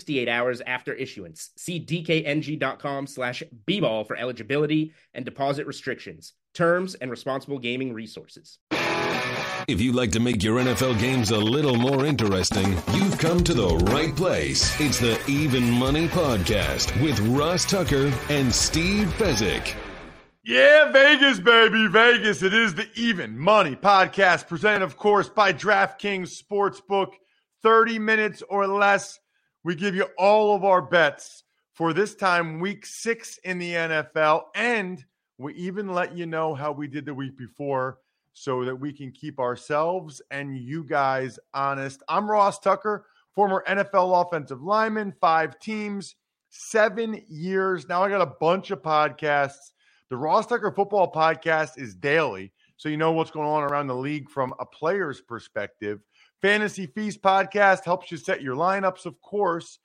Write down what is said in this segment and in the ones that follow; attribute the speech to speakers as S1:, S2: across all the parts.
S1: 68 hours after issuance. See dkng.com slash bball for eligibility and deposit restrictions, terms, and responsible gaming resources.
S2: If you'd like to make your NFL games a little more interesting, you've come to the right place. It's the Even Money Podcast with Ross Tucker and Steve Fezzik.
S3: Yeah, Vegas, baby, Vegas. It is the Even Money Podcast, presented, of course, by DraftKings Sportsbook. 30 minutes or less we give you all of our bets for this time, week six in the NFL. And we even let you know how we did the week before so that we can keep ourselves and you guys honest. I'm Ross Tucker, former NFL offensive lineman, five teams, seven years. Now I got a bunch of podcasts. The Ross Tucker Football Podcast is daily, so you know what's going on around the league from a player's perspective. Fantasy Feast podcast helps you set your lineups, of course.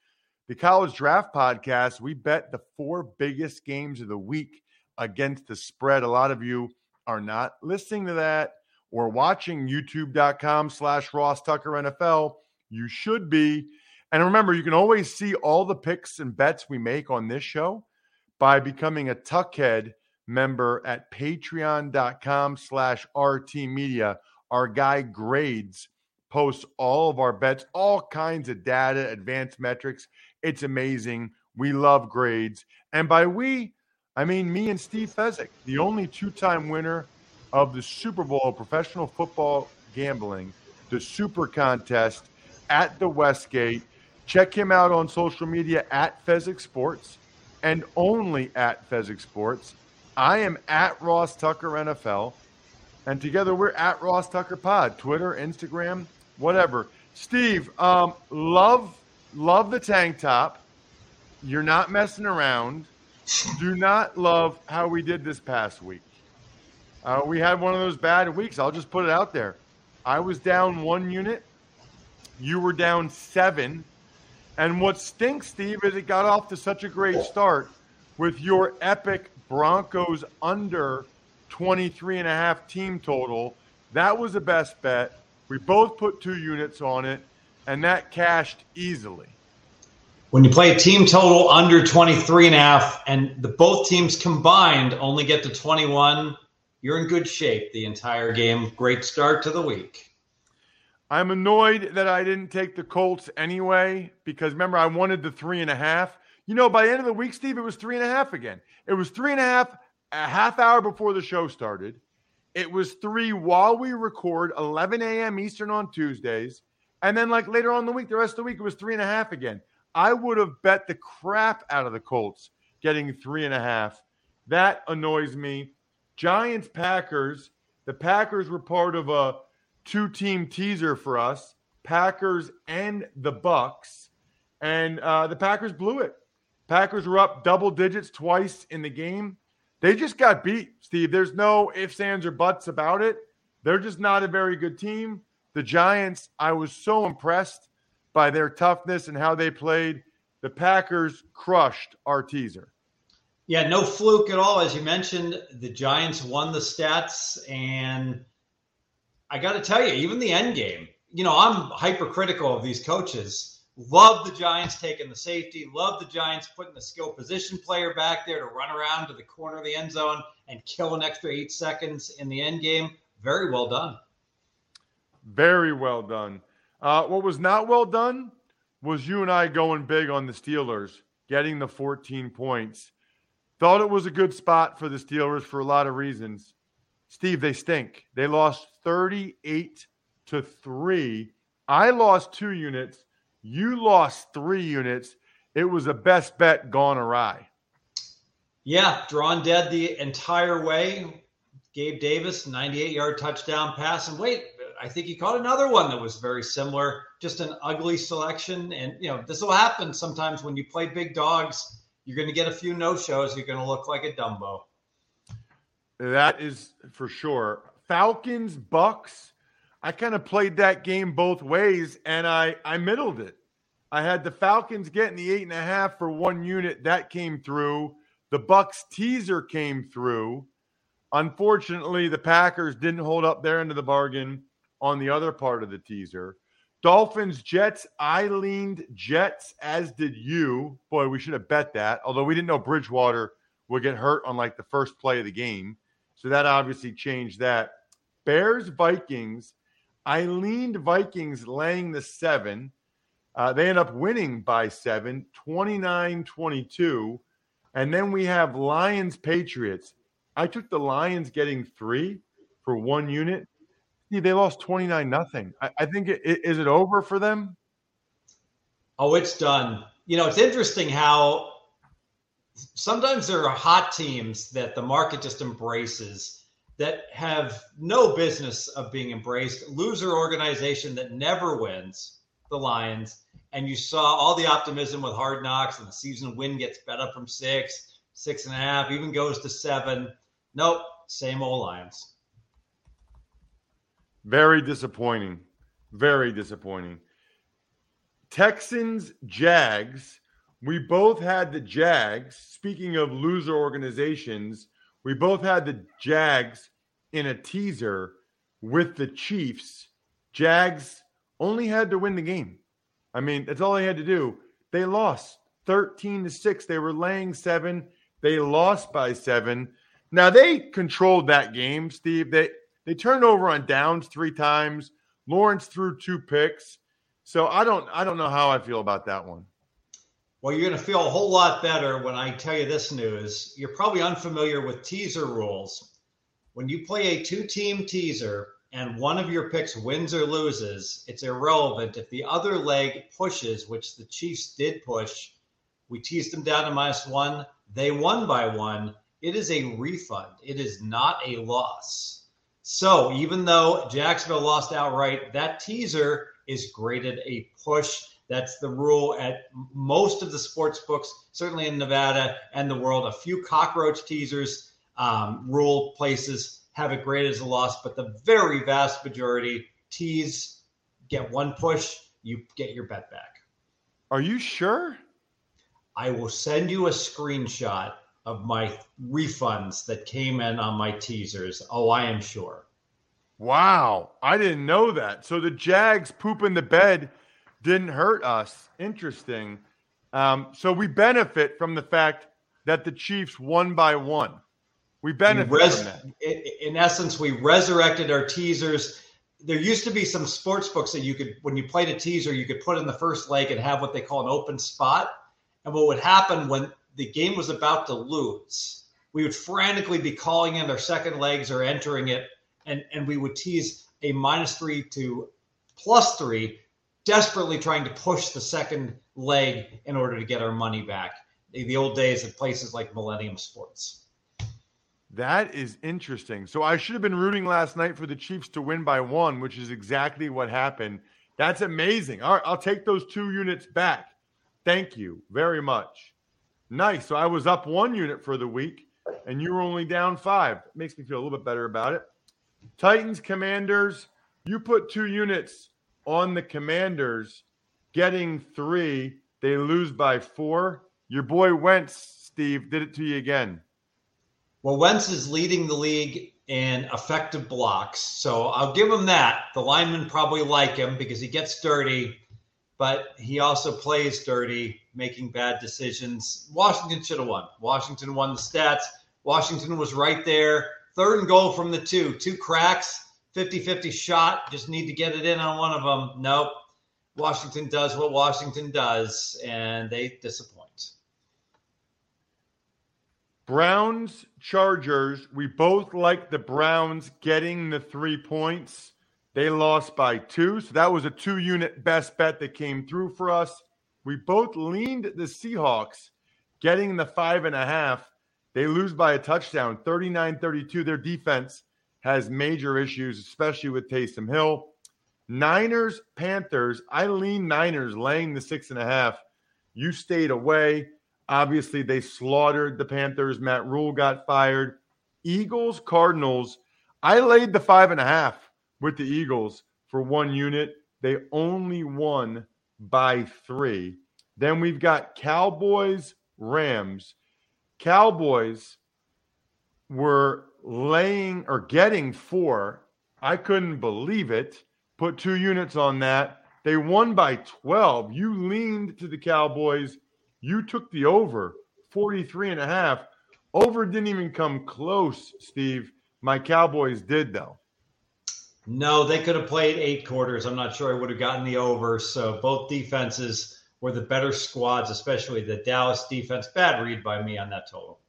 S3: The College Draft podcast, we bet the four biggest games of the week against the spread. A lot of you are not listening to that or watching youtube.com slash Ross Tucker NFL. You should be. And remember, you can always see all the picks and bets we make on this show by becoming a Tuckhead member at patreon.com slash RT Media. Our guy grades posts all of our bets, all kinds of data, advanced metrics. It's amazing. We love grades. And by we, I mean me and Steve Fezzik, the only two time winner of the Super Bowl of professional football gambling, the Super Contest at the Westgate. Check him out on social media at Fezzik Sports and only at Fezzik Sports. I am at Ross Tucker NFL. And together we're at Ross Tucker Pod, Twitter, Instagram, whatever. Steve, um, love love the tank top. You're not messing around. Do not love how we did this past week. Uh, we had one of those bad weeks. I'll just put it out there. I was down one unit. You were down seven. And what stinks, Steve, is it got off to such a great start with your epic Broncos under 23 and a half team total. That was the best bet. We both put two units on it, and that cashed easily.
S4: When you play a team total under 23 and a half, and the both teams combined only get to 21, you're in good shape the entire game. Great start to the week.
S3: I'm annoyed that I didn't take the Colts anyway, because remember, I wanted the three and a half. You know, by the end of the week, Steve, it was three and a half again. It was three and a half a half hour before the show started. It was three while we record, 11 a.m. Eastern on Tuesdays. And then, like later on the week, the rest of the week, it was three and a half again. I would have bet the crap out of the Colts getting three and a half. That annoys me. Giants, Packers. The Packers were part of a two team teaser for us Packers and the Bucks. And uh, the Packers blew it. Packers were up double digits twice in the game. They just got beat, Steve. There's no ifs, ands, or buts about it. They're just not a very good team. The Giants, I was so impressed by their toughness and how they played. The Packers crushed our teaser.
S4: Yeah, no fluke at all. As you mentioned, the Giants won the stats. And I got to tell you, even the end game, you know, I'm hypercritical of these coaches Love the Giants taking the safety. Love the Giants putting the skill position player back there to run around to the corner of the end zone and kill an extra eight seconds in the end game. Very well done.
S3: Very well done. Uh, what was not well done was you and I going big on the Steelers, getting the 14 points. Thought it was a good spot for the Steelers for a lot of reasons. Steve, they stink. They lost 38 to 3. I lost 2 units. You lost 3 units. It was a best bet gone awry.
S4: Yeah, drawn dead the entire way. Gabe Davis, 98 yard touchdown pass. And wait, I think he caught another one that was very similar, just an ugly selection. And, you know, this will happen sometimes when you play big dogs. You're going to get a few no shows. You're going to look like a Dumbo.
S3: That is for sure. Falcons, Bucks. I kind of played that game both ways and I, I middled it. I had the Falcons getting the eight and a half for one unit. That came through. The Bucks teaser came through. Unfortunately, the Packers didn't hold up their end of the bargain on the other part of the teaser. Dolphins, Jets, I leaned Jets, as did you. Boy, we should have bet that, although we didn't know Bridgewater would get hurt on like the first play of the game. So that obviously changed that. Bears, Vikings, I leaned Vikings laying the seven. Uh, they end up winning by seven, 29 22. And then we have Lions Patriots. I took the Lions getting three for one unit. See, they lost 29 nothing. I, think it, it, is it over for them?
S4: Oh, it's done. You know, it's interesting how sometimes there are hot teams that the market just embraces that have no business of being embraced. Loser organization that never wins, the Lions and you saw all the optimism with Hard Knocks, and the season win gets bet up from six, six and a half, even goes to seven. Nope, same old Lions.
S3: Very disappointing. Very disappointing. Texans, Jags. We both had the Jags. Speaking of loser organizations, we both had the Jags in a teaser with the Chiefs. Jags only had to win the game. I mean, that's all they had to do. They lost 13 to 6. They were laying seven. They lost by seven. Now they controlled that game, Steve. They they turned over on downs three times. Lawrence threw two picks. So I don't I don't know how I feel about that one.
S4: Well, you're going to feel a whole lot better when I tell you this news. You're probably unfamiliar with teaser rules. When you play a two-team teaser, and one of your picks wins or loses, it's irrelevant. If the other leg pushes, which the Chiefs did push, we teased them down to minus one. They won by one. It is a refund. It is not a loss. So even though Jacksonville lost outright, that teaser is graded a push. That's the rule at most of the sports books, certainly in Nevada and the world. A few cockroach teasers um, rule places have it graded as a loss, but the very vast majority tease get one push, you get your bet back.
S3: Are you sure?
S4: I will send you a screenshot of my refunds that came in on my teasers. Oh, I am sure.
S3: Wow. I didn't know that. So the Jags poop in the bed didn't hurt us. Interesting. Um, so we benefit from the fact that the Chiefs won by one. We benefit res- from that.
S4: In essence, we resurrected our teasers. There used to be some sports books that you could, when you played a teaser, you could put in the first leg and have what they call an open spot. And what would happen when the game was about to lose, we would frantically be calling in our second legs or entering it, and, and we would tease a minus three to plus three, desperately trying to push the second leg in order to get our money back. The, old days at places like Millennium Sports.
S3: That is interesting. So I should have been rooting last night for the Chiefs to win by one, which is exactly what happened. That's amazing. All right, I'll take those two units back. Thank you very much. Nice. So I was up one unit for the week, and you were only down five. It makes me feel a little bit better about it. Titans, Commanders, you put two units on the Commanders, getting three. They lose by four. Your boy Wentz, Steve, did it to you again.
S4: Well, Wentz is leading the league in effective blocks. So I'll give him that. The linemen probably like him because he gets dirty, but he also plays dirty, making bad decisions. Washington should have won. Washington won the stats. Washington was right there. Third and goal from the two. Two cracks, 50 50 shot. Just need to get it in on one of them. Nope. Washington does what Washington does, and they disappoint.
S3: Browns, Chargers. We both like the Browns getting the three points. They lost by two. So that was a two unit best bet that came through for us. We both leaned the Seahawks getting the five and a half. They lose by a touchdown, 39 32. Their defense has major issues, especially with Taysom Hill. Niners, Panthers. I lean Niners laying the six and a half. You stayed away. Obviously, they slaughtered the Panthers. Matt Rhule got fired. Eagles, Cardinals. I laid the five and a half with the Eagles for one unit. They only won by three. Then we've got Cowboys, Rams. Cowboys were laying or getting four. I couldn't believe it. Put two units on that. They won by 12. You leaned to the Cowboys. You took the over 43 and a half. Over didn't even come close, Steve. My Cowboys did, though.
S4: No, they could have played eight quarters. I'm not sure I would have gotten the over. So both defenses were the better squads, especially the Dallas defense. Bad read by me on that total.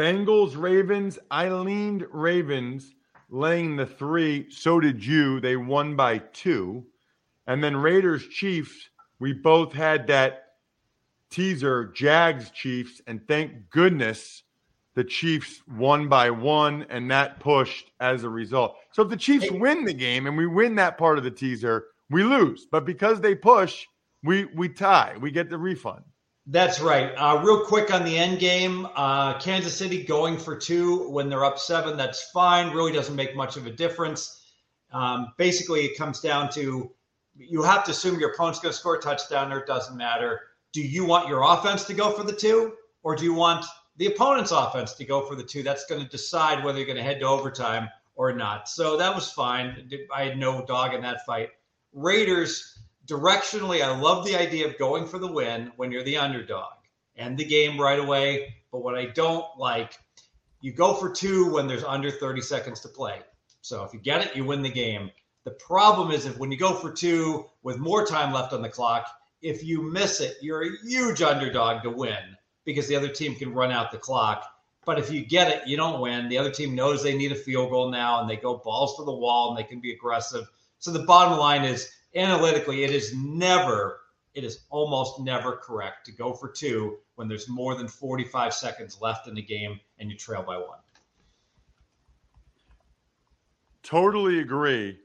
S3: Bengals, Ravens. I leaned Ravens laying the three. So did you. They won by two. And then Raiders, Chiefs. We both had that teaser, Jags, Chiefs. And thank goodness the Chiefs won by one, and that pushed as a result. So if the Chiefs win the game and we win that part of the teaser, we lose. But because they push, we we tie. We get the refund.
S4: That's right. Uh, real quick on the end game, uh, Kansas City going for two when they're up seven. That's fine. Really doesn't make much of a difference. Um, basically, it comes down to you have to assume your opponent's going to score a touchdown, or it doesn't matter. Do you want your offense to go for the two, or do you want the opponent's offense to go for the two? That's going to decide whether you're going to head to overtime or not. So that was fine. I had no dog in that fight. Raiders directionally, I love the idea of going for the win when you're the underdog and the game right away. But what I don't like, you go for two when there's under 30 seconds to play. So if you get it, you win the game. The problem is if when you go for two with more time left on the clock, if you miss it, you're a huge underdog to win because the other team can run out the clock. But if you get it, you don't win. The other team knows they need a field goal now and they go balls to the wall and they can be aggressive. So the bottom line is analytically, it is never, it is almost never correct to go for two when there's more than 45 seconds left in the game and you trail by one.
S3: Totally agree.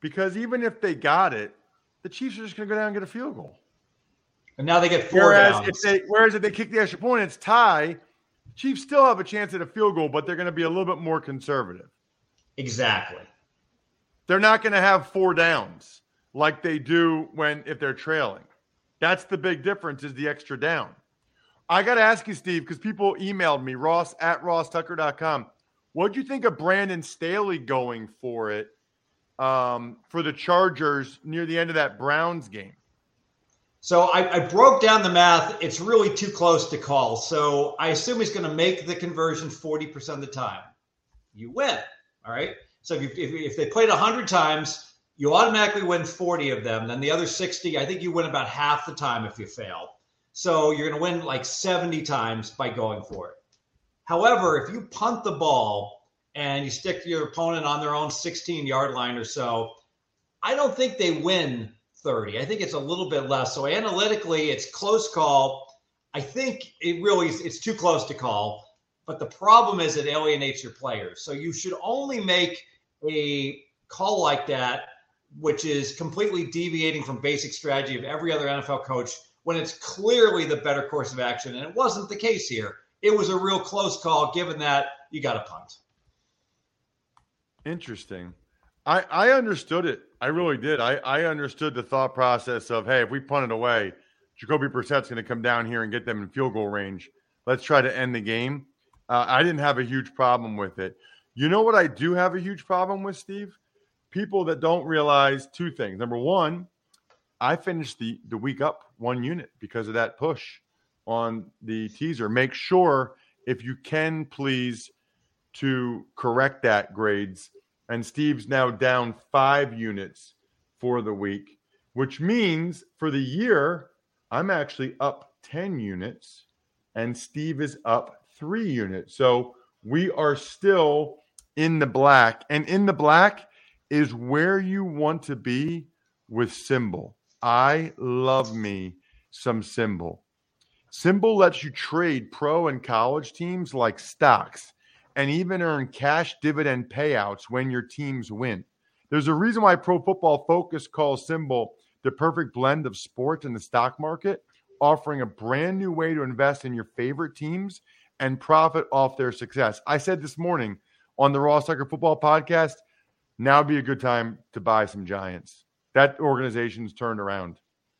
S3: Because even if they got it, the Chiefs are just going to go down and get a field goal.
S4: And now they get four
S3: whereas
S4: downs.
S3: If they, whereas if they kick the extra point, it's tie. Chiefs still have a chance at a field goal, but they're going to be a little bit more conservative.
S4: Exactly.
S3: They're not going to have four downs like they do when if they're trailing. That's the big difference is the extra down. I got to ask you, Steve, because people emailed me, ross at rosstucker.com. What do you think of Brandon Staley going for it um, for the Chargers near the end of that Browns game?
S4: So I, I, broke down the math. It's really too close to call. So I assume he's going to make the conversion 40% of the time. You win. All right. So if, you, if, if they played 100 times, you automatically win 40 of them. Then the other 60, I think you win about half the time if you fail. So you're going to win like 70 times by going for it. However, if you punt the ball and you stick your opponent on their own 16 yard line or so, I don't think they win 30. I think it's a little bit less. So analytically, it's close call. I think it really is, it's too close to call. But the problem is it alienates your players. So you should only make a call like that, which is completely deviating from basic strategy of every other NFL coach when it's clearly the better course of action. And it wasn't the case here. It was a real close call, given that you got a punt.
S3: Interesting. I, I understood it. I really did. I, I understood the thought process of, hey, if we punt it away, Jacoby Brissett's going to come down here and get them in field goal range. Let's try to end the game. Uh, I didn't have a huge problem with it. You know what I do have a huge problem with, Steve? People that don't realize two things. Number one, I finished the, the week up one unit because of that push on the teaser. Make sure, if you can, please, to correct that grades and Steve's now down five units for the week, which means for the year, I'm actually up 10 units and Steve is up three units. So we are still in the black. And in the black is where you want to be with SimBull. I love me some SimBull. SimBull lets you trade pro and college teams like stocks and even earn cash dividend payouts when your teams win. There's a reason why Pro Football Focus calls SimBull the perfect blend of sports and the stock market, offering a brand new way to invest in your favorite teams and profit off their success. I said this morning on the Ross Tucker Football Podcast, now would be a good time to buy some Giants. That organization's turned around.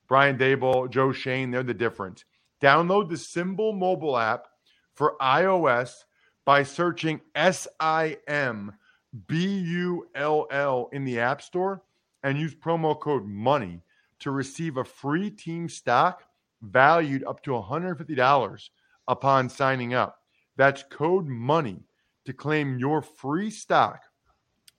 S3: Brian Daboll, Joe Schoen, they're the difference. Download the SimBull mobile app for iOS by searching S I M B U L L in the App Store and use promo code MONEY to receive a free team stock valued up to $150 upon signing up. That's code MONEY to claim your free stock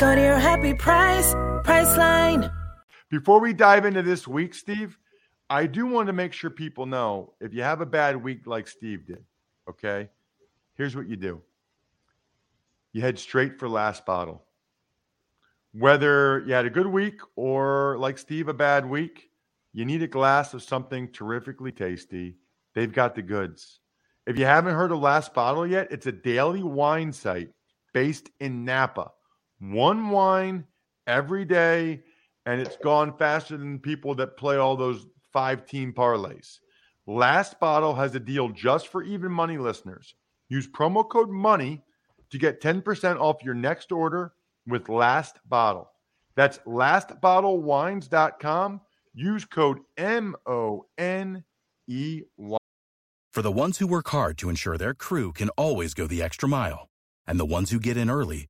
S5: Go to your happy price, Priceline.
S3: Before we dive into this week, Steve, I do want to make sure people know if you have a bad week like Steve did, okay, here's what you do you head straight for last bottle. Whether you had a good week or, like Steve, a bad week, you need a glass of something terrifically tasty. They've got the goods. If you haven't heard of Last Bottle yet, it's a daily wine site based in Napa. One wine every day and it's gone faster than people that play all those five team parlays. Last Bottle has a deal just for even money listeners. Use promo code MONEY to get 10% off your next order with Last Bottle. That's lastbottlewines.com. Use code M O N E Y.
S6: For the ones who work hard to ensure their crew can always go the extra mile, and the ones who get in early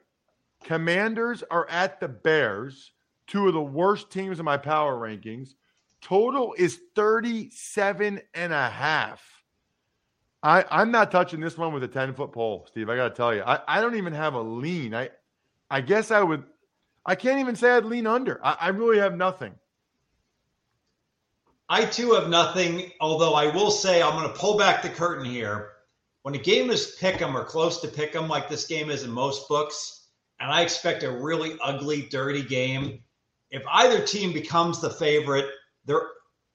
S3: Commanders are at the Bears two of the worst teams in my power rankings. Total is 37 and a half. I, I'm not touching this one with a 10 foot pole, Steve. I got to tell you, I, I don't even have a lean. I, I guess I would, I can't even say I'd lean under. I, I really have nothing.
S4: I too have nothing, although I will say I'm going to pull back the curtain here. When a game is pick 'em or close to pick 'em, like this game is in most books, and I expect a really ugly, dirty game, if either team becomes the favorite, they're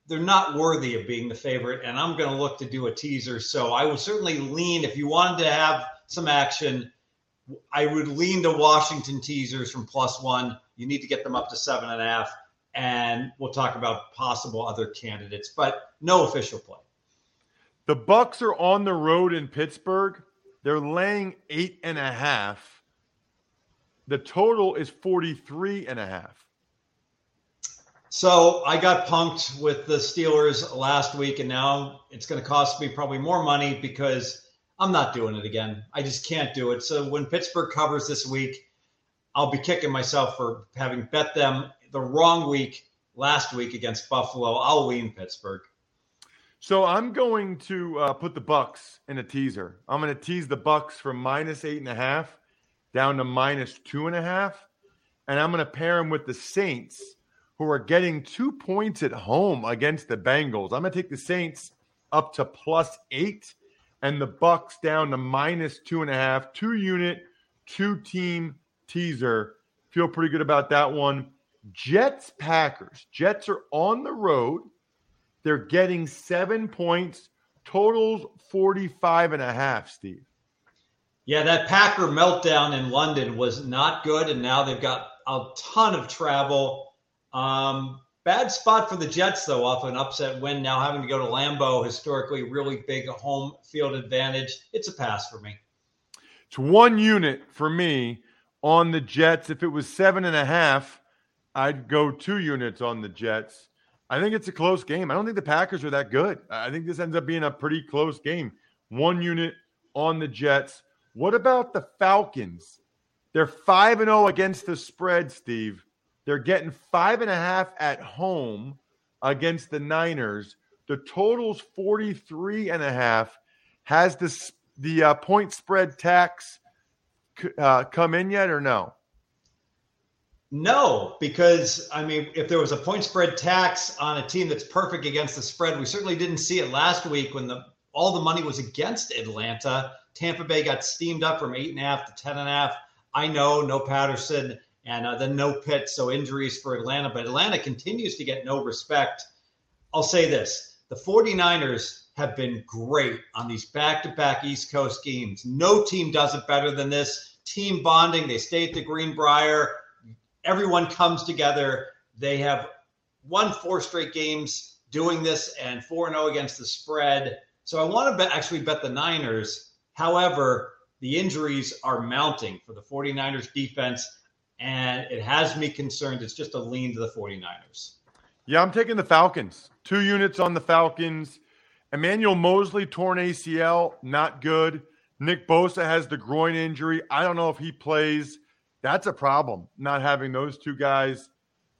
S4: they're not worthy of being the favorite, and I'm going to look to do a teaser. So I would certainly lean if you wanted to have some action. I would lean to Washington teasers from plus one. You need to get them up to seven and a half, and we'll talk about possible other candidates, but no official play.
S3: The Bucks are on the road in Pittsburgh. They're laying eight and a half. The total is 43 and a half.
S4: So I got punked with the Steelers last week, and now it's going to cost me probably more money because I'm not doing it again. I just can't do it. So when Pittsburgh covers this week, I'll be kicking myself for having bet them the wrong week last week against Buffalo. I'll lean Pittsburgh.
S3: So I'm going to uh, put the Bucks in a teaser. I'm going to tease the Bucks from minus eight and a half down to minus two and a half, and I'm going to pair him with the Saints who are getting two points at home against the Bengals. I'm going to take the Saints up to plus eight and the Bucks down to minus two and a half. Two unit, two team teaser. Feel pretty good about that one. Jets Packers. Jets are on the road. They're getting seven points. Totals 45 and a half, Steve.
S4: Yeah, that Packer meltdown in London was not good, and now they've got a ton of travel. Um, bad spot for the Jets, though, off an upset win. Now having to go to Lambeau, historically really big home field advantage. It's a pass for me.
S3: It's one unit for me on the Jets. If it was seven and a half, I'd go two units on the Jets. I think it's a close game. I don't think the Packers are that good. I think this ends up being a pretty close game. One unit on the Jets. What about the Falcons? They're 5 and 0 against the spread, Steve. They're getting five and a half at home against the Niners. The total's 43 and a half. Has the, the uh, point spread tax uh, come in yet or no?
S4: No, because I mean, if there was a point spread tax on a team that's perfect against the spread, we certainly didn't see it last week when the all the money was against Atlanta. Tampa Bay got steamed up from eight and a half to ten and a half. I know no Patterson and uh, then no Pitts, so injuries for Atlanta, but Atlanta continues to get no respect. I'll say this: the 49ers have been great on these back-to-back East Coast games. No team does it better than this. Team bonding. They stay at the Greenbrier everyone comes together. They have won four straight games doing this and 4 0 against the spread. So I want to bet, actually bet the Niners. However, the injuries are mounting for the 49ers defense, and it has me concerned. It's just a lean to the 49ers.
S3: Yeah, I'm taking the Falcons. Two units on the Falcons. Emmanuel Moseley torn ACL, not good. Nick Bosa has the groin injury. I don't know if he plays. That's a problem, not having those two guys.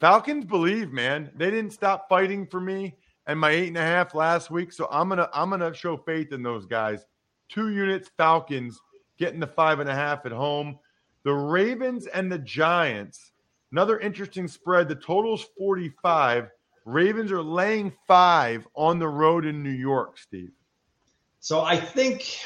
S3: Falcons believe, man. They didn't stop fighting for me and my eight and a half last week. So I'm gonna I'm gonna show faith in those guys. Two units, Falcons getting the five and a half at home. The Ravens and the Giants. Another interesting spread. The total's 45. Ravens are laying five on the road in New York, Steve.
S4: So I think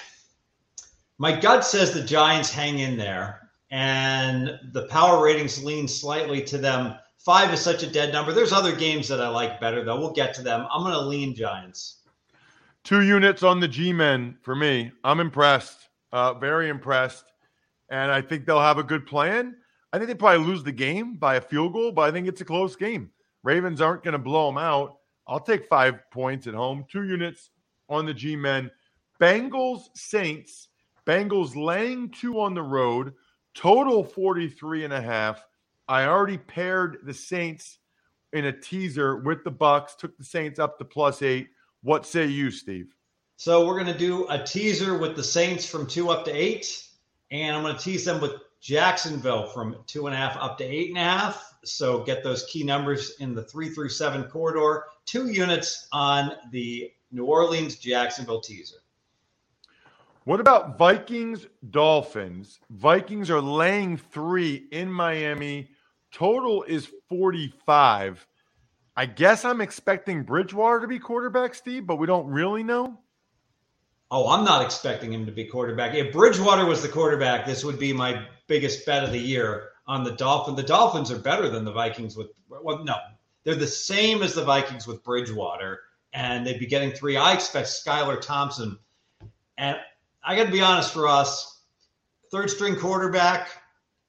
S4: my gut says the Giants hang in there and the power ratings lean slightly to them. Five is such a dead number. There's other games that I like better, though. We'll get to them. I'm going to lean Giants.
S3: Two units on the G men for me. I'm impressed, uh, very impressed. And I think they'll have a good plan. I think they probably lose the game by a field goal, but I think it's a close game. Ravens aren't going to blow them out. I'll take five points at home, two units on the G men. Bengals, Saints. Bengals laying two on the road. Total 43 and a half. I already paired the Saints in a teaser with the Bucks, took the Saints up to plus eight. What say you, Steve?
S4: So we're going to do a teaser with the Saints from two up to eight, and I'm going to tease them with Jacksonville from two and a half up to eight and a half. So get those key numbers in the three through seven corridor. Two units on the New Orleans Jacksonville teaser.
S3: What about Vikings Dolphins? Vikings are laying three in Miami. Total is 45. I guess I'm expecting Bridgewater to be quarterback, Steve, but we don't really know.
S4: Oh, I'm not expecting him to be quarterback. If Bridgewater was the quarterback, this would be my biggest bet of the year on the Dolphins. The Dolphins are better than the Vikings with, well, no, they're the same as the Vikings with Bridgewater, and they'd be getting three. I expect Skylar Thompson. And I got to be honest for us, third string quarterback,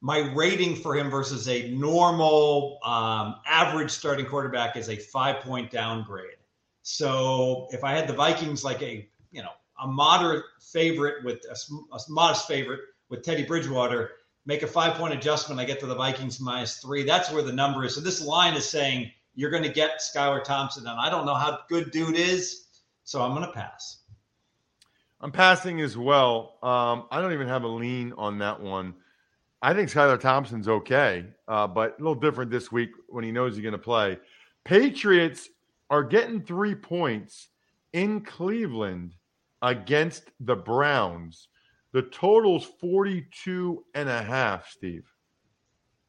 S4: my rating for him versus a normal um, average starting quarterback is a five point downgrade. So if I had the Vikings like a you know a moderate favorite with a, a modest favorite with Teddy Bridgewater, make a five point adjustment. I get to the Vikings minus three. That's where the number is. So this line is saying you're going to get Skylar Thompson, and I don't know how good dude is, so I'm going to pass.
S3: I'm passing as well. Um, I don't even have a lean on that one. I think Skylar Thompson's okay, uh, but a little different this week when he knows he's going to play. Patriots are getting three points in Cleveland against the Browns. The total's 42 and a half, Steve.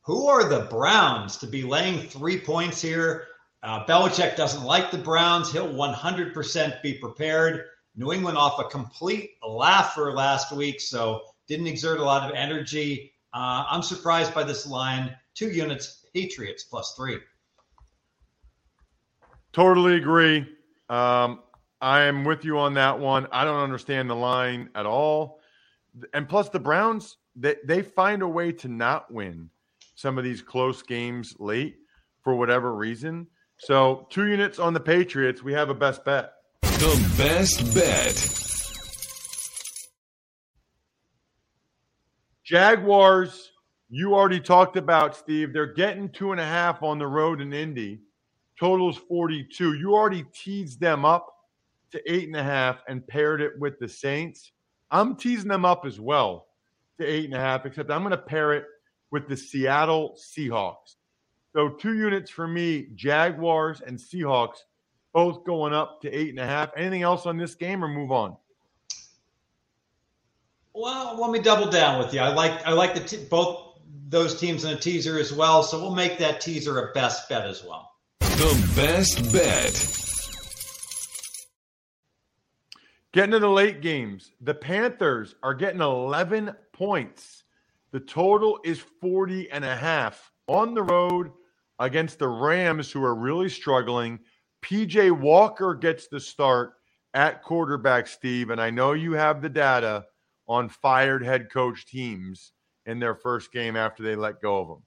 S4: Who are the Browns to be laying three points here? Uh, Belichick doesn't like the Browns. He'll 100% be prepared. New England off a complete laugher last week, so didn't exert a lot of energy. Uh, I'm surprised by this line. Two units, Patriots plus three.
S3: Totally agree. Um, I am with you on that one. I don't understand the line at all. And plus, the Browns, they, they find a way to not win some of these close games late for whatever reason. So, two units on the Patriots. We have a best bet.
S2: The best bet.
S3: Jaguars, you already talked about, Steve. They're getting two and a half on the road in Indy. Totals 42. You already teased them up to eight and a half and paired it with the Saints. I'm teasing them up as well to eight and a half, except I'm going to pair it with the Seattle Seahawks. So two units for me, Jaguars and Seahawks, both going up to eight and a half. Anything else on this game or move on?
S4: Well, let me double down with you. I like I like the t- both those teams in a teaser as well, so we'll make that teaser a best bet as well.
S2: The best bet.
S3: Getting to the late games, the Panthers are getting 11 points. The total is 40 and a half on the road against the Rams, who are really struggling. PJ Walker gets the start at quarterback, Steve. And I know you have the data on fired head coach teams in their first game after they let go of them.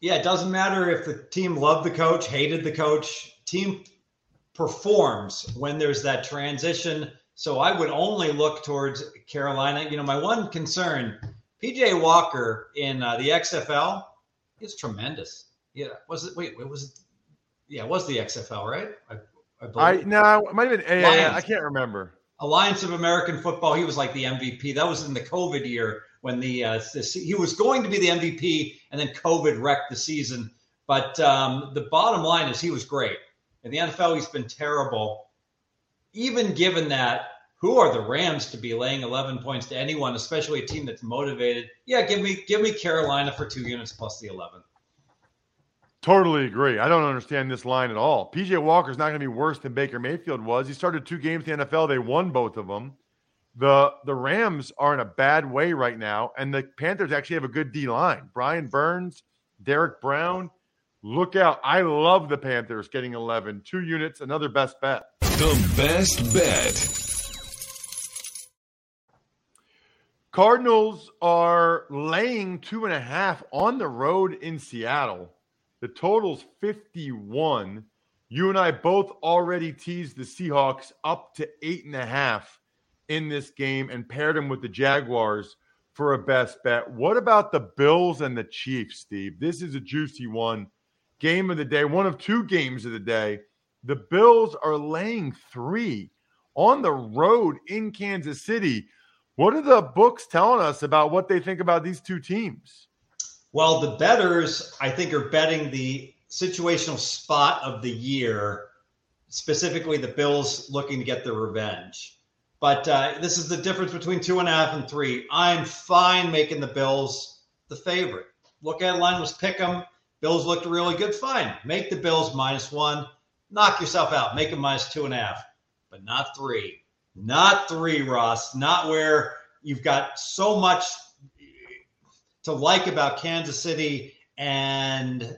S4: Yeah, it doesn't matter if the team loved the coach, hated the coach. Team performs when there's that transition so I would only look towards Carolina. You know, my one concern, PJ Walker in uh, the XFL is tremendous. Yeah, was it? Wait, it was. Yeah, it was the XFL, right? I,
S3: I believe. I no, it might have been AA. I can't remember.
S4: Alliance of American Football. He was like the MVP. That was in the COVID year when the, uh, he was going to be the MVP, and then COVID wrecked the season. But um, the bottom line is he was great. In the NFL, he's been terrible even given that, who are the Rams to be laying 11 points to anyone, especially a team that's motivated? Yeah, give me give me Carolina for two units plus the 11.
S3: Totally agree. I don't understand this line at all. PJ Walker's not going to be worse than Baker Mayfield was. He started two games in the NFL. They won both of them. The the Rams are in a bad way right now, and the Panthers actually have a good D line. Brian Burns, Derrick Brown. Look out. I love the Panthers getting 11. Two units, another best bet.
S2: The best bet.
S3: Cardinals are laying two and a half on the road in Seattle. The total's 51. You and I both already teased the Seahawks up to eight and a half in this game and paired them with the Jaguars for a best bet. What about the Bills and the Chiefs, Steve? This is a juicy one. Game of the day, one of two games of the day. The Bills are laying three on the road in Kansas City. What are the books telling us about what they think about these two teams?
S4: Well, the betters, I think, are betting the situational spot of the year, specifically the Bills looking to get their revenge. But uh, this is the difference between two and a half and three. I'm fine making the Bills the favorite. Look at line was pick them. Bills looked really good. Fine. Make the Bills minus one knock yourself out. Make them minus two and a half, but not three. Not three, Ross. Not where you've got so much to like about Kansas City, and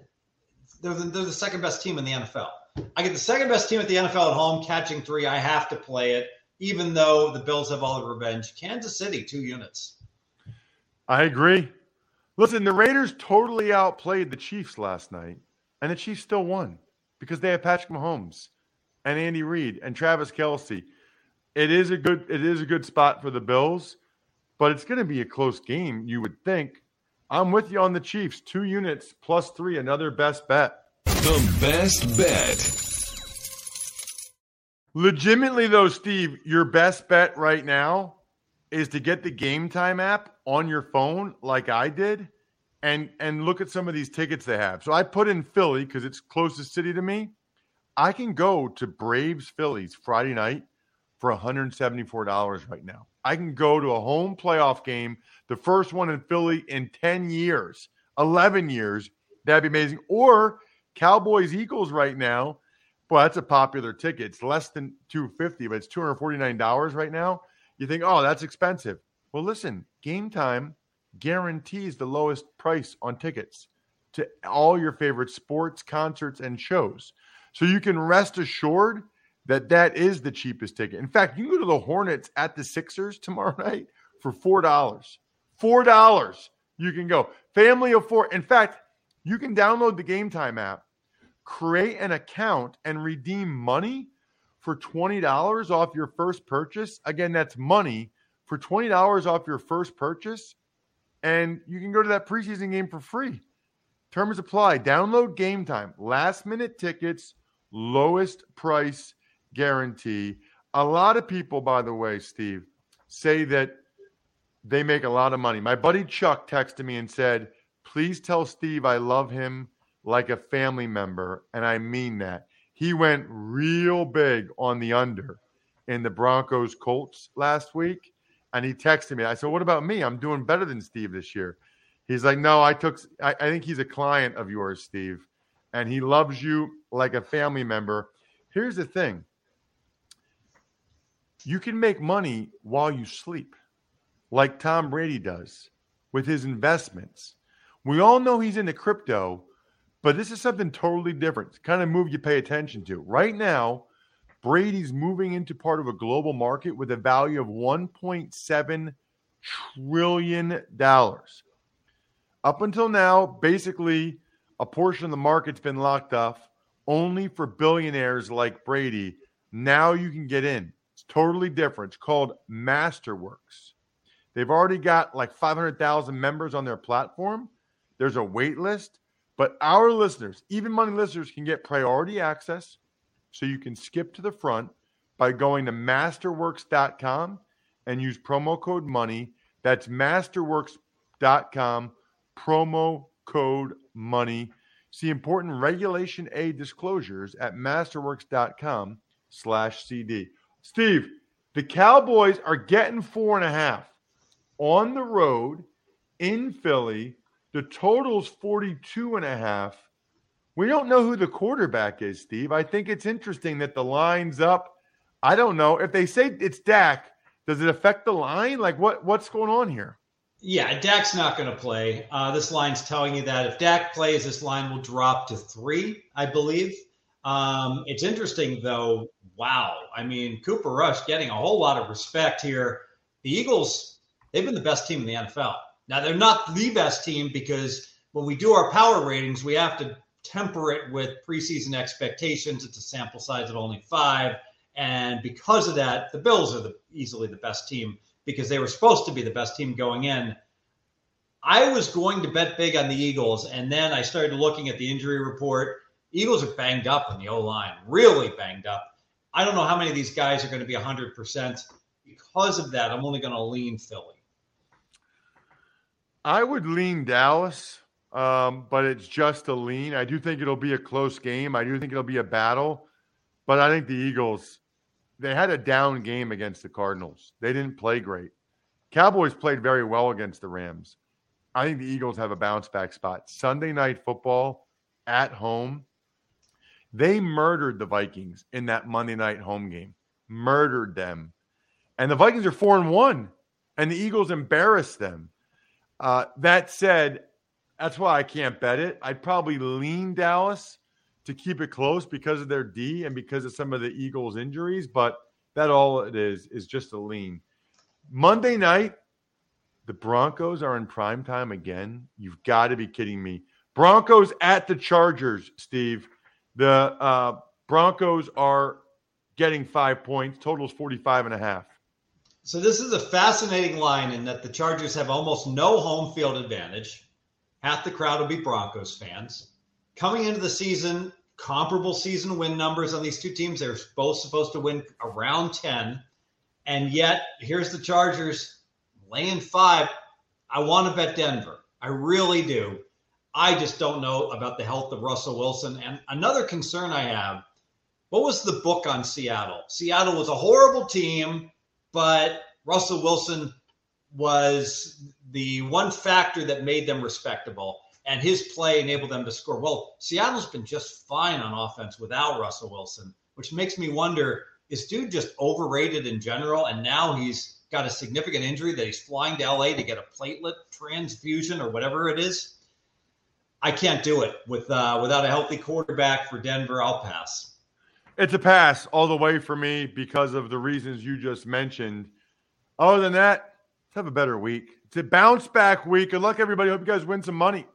S4: they're the, they're the second best team in the NFL. I get the second best team at the NFL at home catching three. I have to play it, even though the Bills have all the revenge. Kansas City, two units.
S3: I agree. Listen, the Raiders totally outplayed the Chiefs last night, and the Chiefs still won because they have Patrick Mahomes and Andy Reid and Travis Kelce. It is a good it is a good spot for the Bills, but it's going to be a close game. You would think. I'm with you on the Chiefs. Two units plus three, another best bet.
S2: The best bet.
S3: Legitimately, though, Steve, your best bet right now is to get the Game Time app on your phone, like I did, and and look at some of these tickets they have. So I put in Philly because it's closest city to me. I can go to Braves Phillies Friday night for $174 right now. I can go to a home playoff game, the first one in Philly in 10 years, 11 years. That'd be amazing. Or Cowboys Eagles right now. Well, that's a popular ticket. It's less than 250, but it's $249 right now. You think, oh, that's expensive. Well, listen, game time guarantees the lowest price on tickets. to all your favorite sports, concerts, and shows. So you can rest assured that that is the cheapest ticket. In fact, you can go to the Hornets at the Sixers tomorrow night for four dollars. Four dollars. You can go. Family of four. In fact, you can download the Game Time app, create an account, and redeem money for twenty dollars off your first purchase. Again, that's money for twenty dollars off your first purchase, and you can go to that preseason game for free. Terms apply. Download Game Time. Last minute tickets, lowest price guarantee. A lot of people, by the way, Steve, say that they make a lot of money. My buddy Chuck texted me and said, Please tell Steve I love him like a family member. And I mean that. He went real big on the under in the Broncos Colts last week. And he texted me. I said, What about me? I'm doing better than Steve this year. He's like, No, I took, I, I think he's a client of yours, Steve. And he loves you like a family member. Here's the thing you can make money while you sleep, like Tom Brady does with his investments. We all know he's into crypto, but this is something totally different. It's kind of move you pay attention to. Right now, Brady's moving into part of a global market with a value of $1.7 trillion. Up until now, basically, a portion of the market's been locked off only for billionaires like Brady. Now you can get in. Totally different. It's called Masterworks. They've already got like 500,000 members on their platform. There's a wait list, but our listeners, even money listeners, can get priority access so you can skip to the front by going to masterworks.com and use promo code money. That's masterworks.com, promo code money. See important Regulation A disclosures at masterworks.com slash CD. Steve, the Cowboys are getting four and a half on the road in Philly. The total's 42 and a half. We don't know who the quarterback is, Steve. I think it's interesting that the line's up. I don't know. If they say it's Dak, does it affect the line? Like what what's going on here?
S4: Yeah, Dak's not going to play. Uh, this line's telling you that if Dak plays, this line will drop to three, I believe. Um, it's interesting, though. Wow. I mean, Cooper Rush getting a whole lot of respect here. The Eagles, they've been the best team in the NFL. Now, they're not the best team because when we do our power ratings, we have to temper it with preseason expectations. It's a sample size of only five. And because of that, the Bills are the, easily the best team because they were supposed to be the best team going in. I was going to bet big on the Eagles, and then I started looking at the injury report. Eagles are banged up in the O line, really banged up. I don't know how many of these guys are going to be 100%. Because of that, I'm only going to lean Philly.
S3: I would lean Dallas, um, but it's just a lean. I do think it'll be a close game. I do think it'll be a battle, but I think the Eagles they had a down game against the Cardinals. They didn't play great. Cowboys played very well against the Rams. I think the Eagles have a bounce back spot. Sunday night football at home. They murdered the Vikings in that Monday night home game. Murdered them. And the Vikings are 4 and 1 and the Eagles embarrassed them. Uh, that said, that's why I can't bet it. I'd probably lean Dallas to keep it close because of their D and because of some of the Eagles' injuries, but that all it is is just a lean. Monday night, the Broncos are in prime time again. You've got to be kidding me. Broncos at the Chargers, Steve. The uh, Broncos are getting five points. Totals 45 and a half.
S4: So this is a fascinating line in that the Chargers have almost no home field advantage. Half the crowd will be Broncos fans. Coming into the season, comparable season win numbers on these two teams. They're both supposed to win around 10. And yet, here's the Chargers laying five. I want to bet Denver. I really do. I just don't know about the health of Russell Wilson. And another concern I have what was the book on Seattle? Seattle was a horrible team, but Russell Wilson was the one factor that made them respectable and his play enabled them to score. Well, Seattle's been just fine on offense without Russell Wilson, which makes me wonder is dude just overrated in general? And now he's got a significant injury that he's flying to LA to get a platelet transfusion or whatever it is. I can't do it with uh, without a healthy quarterback for Denver. I'll pass.
S3: It's a pass all the way for me because of the reasons you just mentioned. Other than that, let's have a better week. It's a bounce back week. Good luck, everybody. Hope you guys win some money.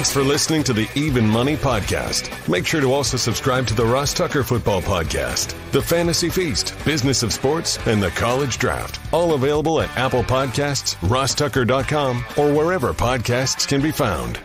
S2: Thanks for listening to the Even Money Podcast. Make sure to also subscribe to the Ross Tucker Football Podcast, The Fantasy Feast, Business of Sports, and The College Draft. All available at Apple Podcasts, rosstucker.com, or wherever podcasts can be found.